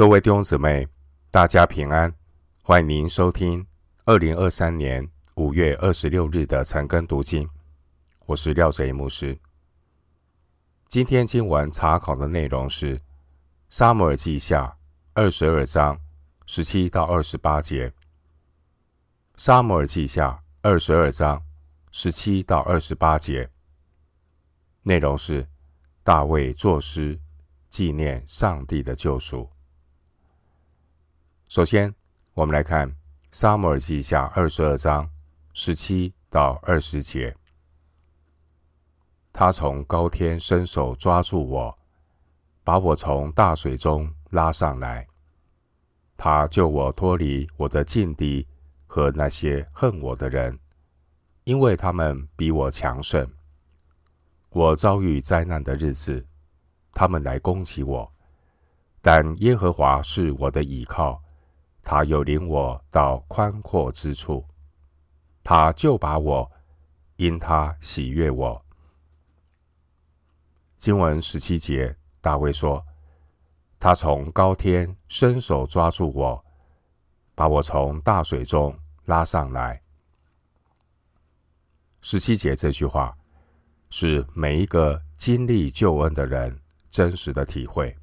各位弟兄姊妹，大家平安！欢迎您收听二零二三年五月二十六日的晨更读经。我是廖哲一牧师。今天经文查考的内容是《撒母耳记下》二十二章十七到二十八节。《撒母耳记下》二十二章十七到二十八节内容是大卫作诗纪念上帝的救赎。首先，我们来看《撒母耳记下》二十二章十七到二十节。他从高天伸手抓住我，把我从大水中拉上来。他救我脱离我的劲敌和那些恨我的人，因为他们比我强盛。我遭遇灾难的日子，他们来攻击我，但耶和华是我的倚靠。他又领我到宽阔之处，他就把我，因他喜悦我。经文十七节，大卫说：“他从高天伸手抓住我，把我从大水中拉上来。”十七节这句话是每一个经历救恩的人真实的体会。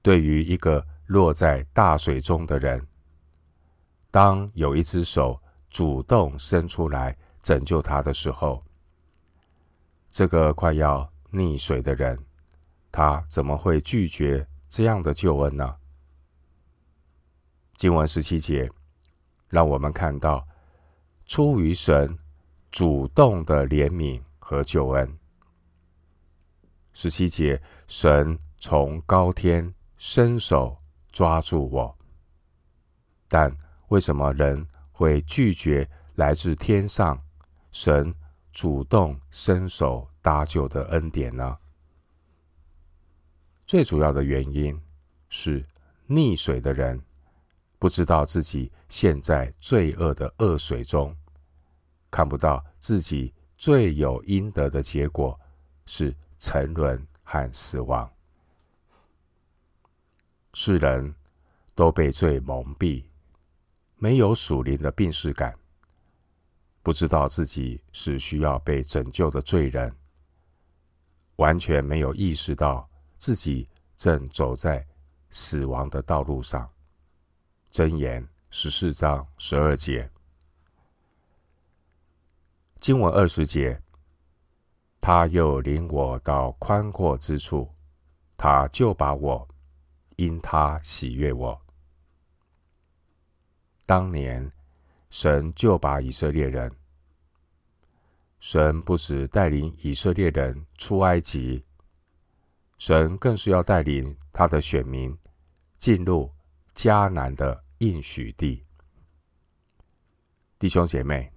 对于一个落在大水中的人，当有一只手主动伸出来拯救他的时候，这个快要溺水的人，他怎么会拒绝这样的救恩呢？经文十七节，让我们看到出于神主动的怜悯和救恩。十七节，神从高天伸手。抓住我，但为什么人会拒绝来自天上神主动伸手搭救的恩典呢？最主要的原因是溺水的人不知道自己陷在罪恶的恶水中，看不到自己罪有应得的结果是沉沦和死亡。世人都被罪蒙蔽，没有属灵的病逝感，不知道自己是需要被拯救的罪人，完全没有意识到自己正走在死亡的道路上。箴言十四章十二节，经文二十节，他又领我到宽阔之处，他就把我。因他喜悦我。当年神就把以色列人，神不只带领以色列人出埃及，神更是要带领他的选民进入迦南的应许地。弟兄姐妹，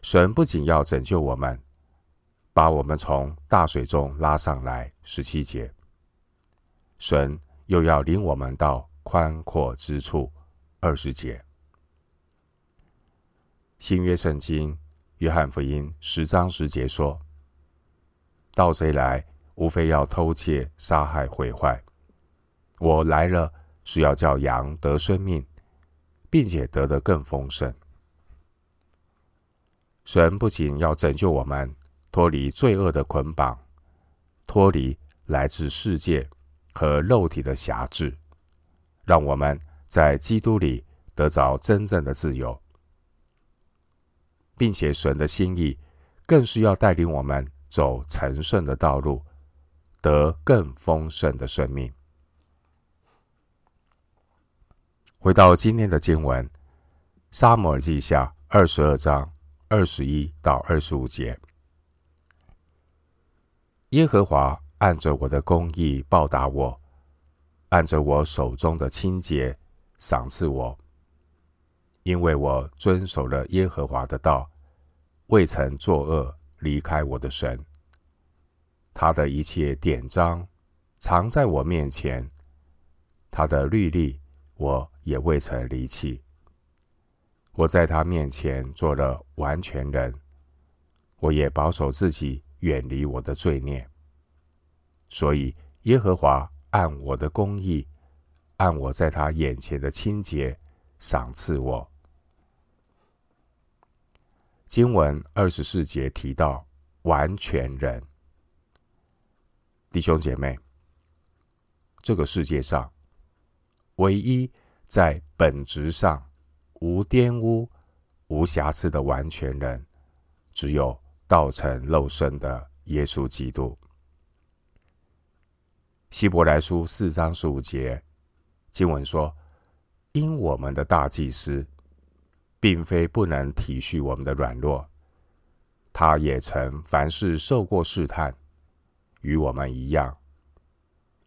神不仅要拯救我们，把我们从大水中拉上来，十七节。神又要领我们到宽阔之处，二十节。新约圣经约翰福音十章十节说：“盗贼来，无非要偷窃、杀害、毁坏。我来了，是要叫羊得生命，并且得的更丰盛。”神不仅要拯救我们脱离罪恶的捆绑，脱离来自世界。和肉体的辖制，让我们在基督里得着真正的自由，并且神的心意更是要带领我们走成圣的道路，得更丰盛的生命。回到今天的经文，《撒母耳记下》二十二章二十一到二十五节，耶和华。按着我的公义报答我，按着我手中的清洁赏赐我，因为我遵守了耶和华的道，未曾作恶，离开我的神。他的一切典章藏在我面前，他的律例我也未曾离弃。我在他面前做了完全人，我也保守自己，远离我的罪孽。所以耶和华按我的公义，按我在他眼前的清洁赏赐我。经文二十四节提到完全人，弟兄姐妹，这个世界上唯一在本质上无玷污、无瑕疵的完全人，只有道成肉身的耶稣基督。希伯来书四章十五节经文说：“因我们的大祭司，并非不能体恤我们的软弱，他也曾凡事受过试探，与我们一样，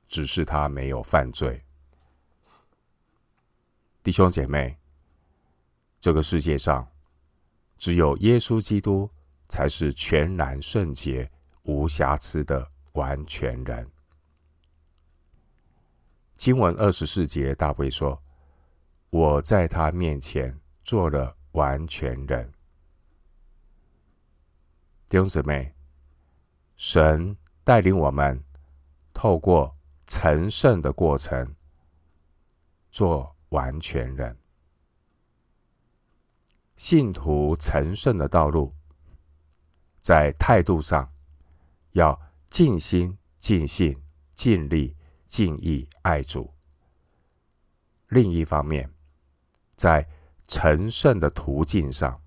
只是他没有犯罪。”弟兄姐妹，这个世界上只有耶稣基督才是全然圣洁、无瑕疵的完全人。经文二十四节，大卫说：“我在他面前做了完全人。”弟兄姊妹，神带领我们透过成圣的过程做完全人。信徒成圣的道路，在态度上要尽心、尽性、尽力。敬意爱主。另一方面，在成圣的途径上，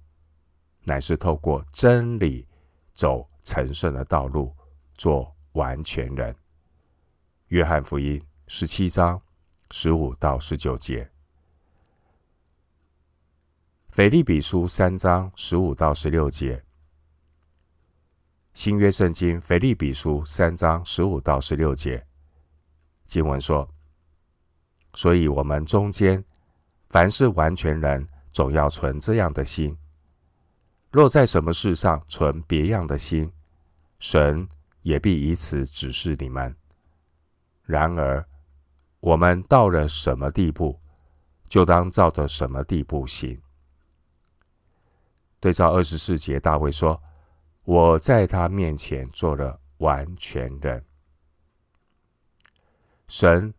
乃是透过真理走成圣的道路，做完全人。约翰福音十七章十五到十九节，腓立比书三章十五到十六节，新约圣经腓立比书三章十五到十六节。经文说：“所以，我们中间凡是完全人，总要存这样的心；若在什么事上存别样的心，神也必以此指示你们。然而，我们到了什么地步，就当照着什么地步行。”对照二十四节，大卫说：“我在他面前做了完全人。”神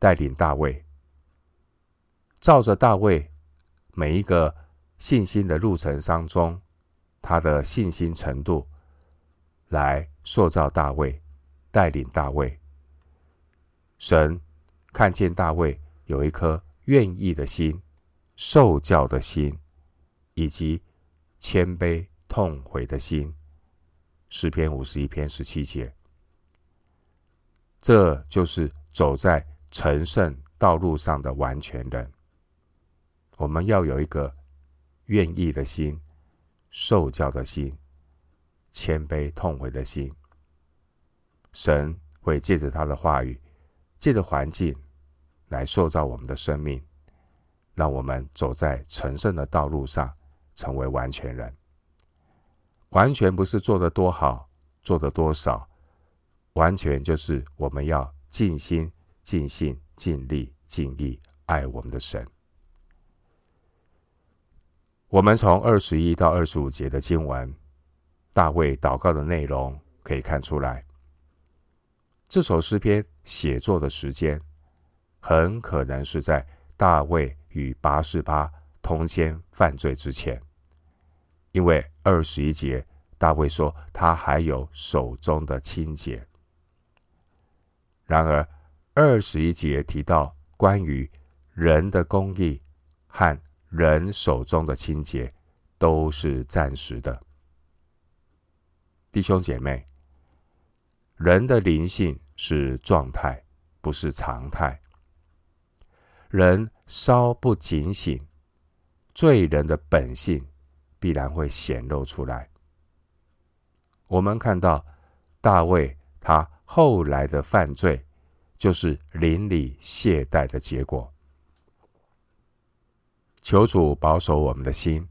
带领大卫，照着大卫每一个信心的路程当中，他的信心程度来塑造大卫，带领大卫。神看见大卫有一颗愿意的心、受教的心，以及谦卑痛悔的心。诗篇五十一篇十七节。这就是走在成圣道路上的完全人。我们要有一个愿意的心、受教的心、谦卑痛悔的心。神会借着他的话语，借着环境来塑造我们的生命，让我们走在成圣的道路上，成为完全人。完全不是做的多好，做的多少。完全就是我们要尽心、尽性、尽力、尽意爱我们的神。我们从二十一到二十五节的经文，大卫祷告的内容可以看出来，这首诗篇写作的时间很可能是在大卫与拔示巴通奸犯罪之前，因为二十一节大卫说他还有手中的清洁。然而，二十一节提到关于人的公义和人手中的清洁，都是暂时的。弟兄姐妹，人的灵性是状态，不是常态。人稍不警醒，罪人的本性必然会显露出来。我们看到大卫他。后来的犯罪，就是邻里懈怠的结果。求主保守我们的心，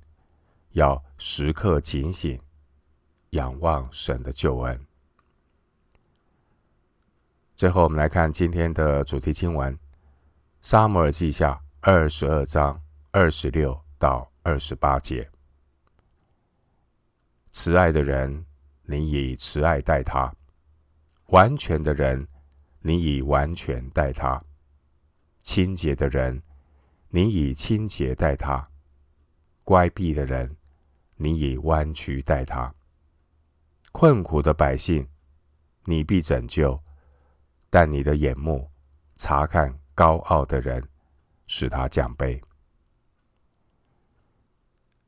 要时刻警醒，仰望神的救恩。最后，我们来看今天的主题经文：《撒母耳记下》二十二章二十六到二十八节。慈爱的人，你以慈爱待他。完全的人，你以完全待他；清洁的人，你以清洁待他；乖僻的人，你以弯曲待他；困苦的百姓，你必拯救；但你的眼目查看高傲的人，使他降卑。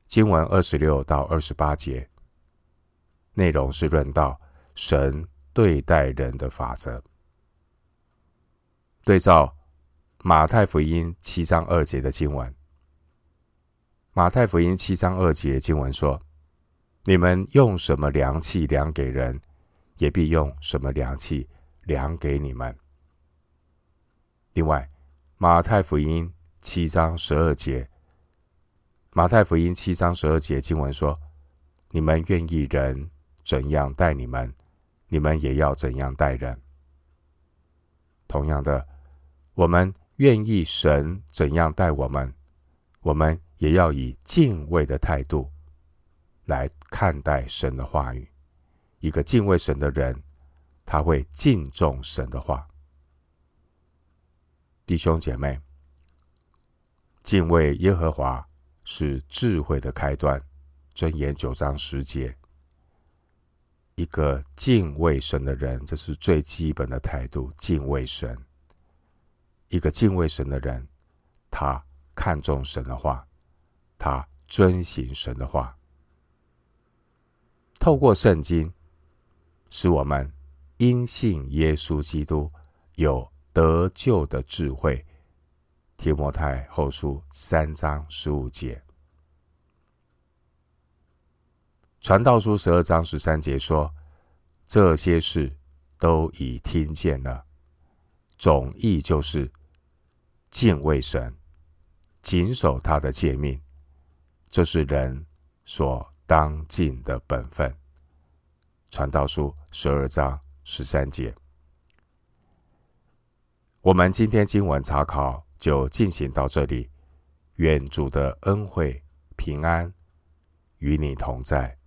经文二十六到二十八节，内容是论到神对待人的法则。对照马太福音七章二节的经文，马太福音七章二节经文说：“你们用什么量器量给人，也必用什么量器量给你们。”另外，马太福音七章十二节。马太福音七章十二节经文说：“你们愿意人怎样待你们，你们也要怎样待人。”同样的，我们愿意神怎样待我们，我们也要以敬畏的态度来看待神的话语。一个敬畏神的人，他会敬重神的话。弟兄姐妹，敬畏耶和华。是智慧的开端，箴言九章十节。一个敬畏神的人，这是最基本的态度。敬畏神，一个敬畏神的人，他看重神的话，他遵行神的话。透过圣经，使我们因信耶稣基督有得救的智慧。提摩太后书三章十五节，传道书十二章十三节说：“这些事都已听见了。”总意就是敬畏神，谨守他的诫命，这是人所当尽的本分。传道书十二章十三节，我们今天经文查考。就进行到这里，愿主的恩惠平安与你同在。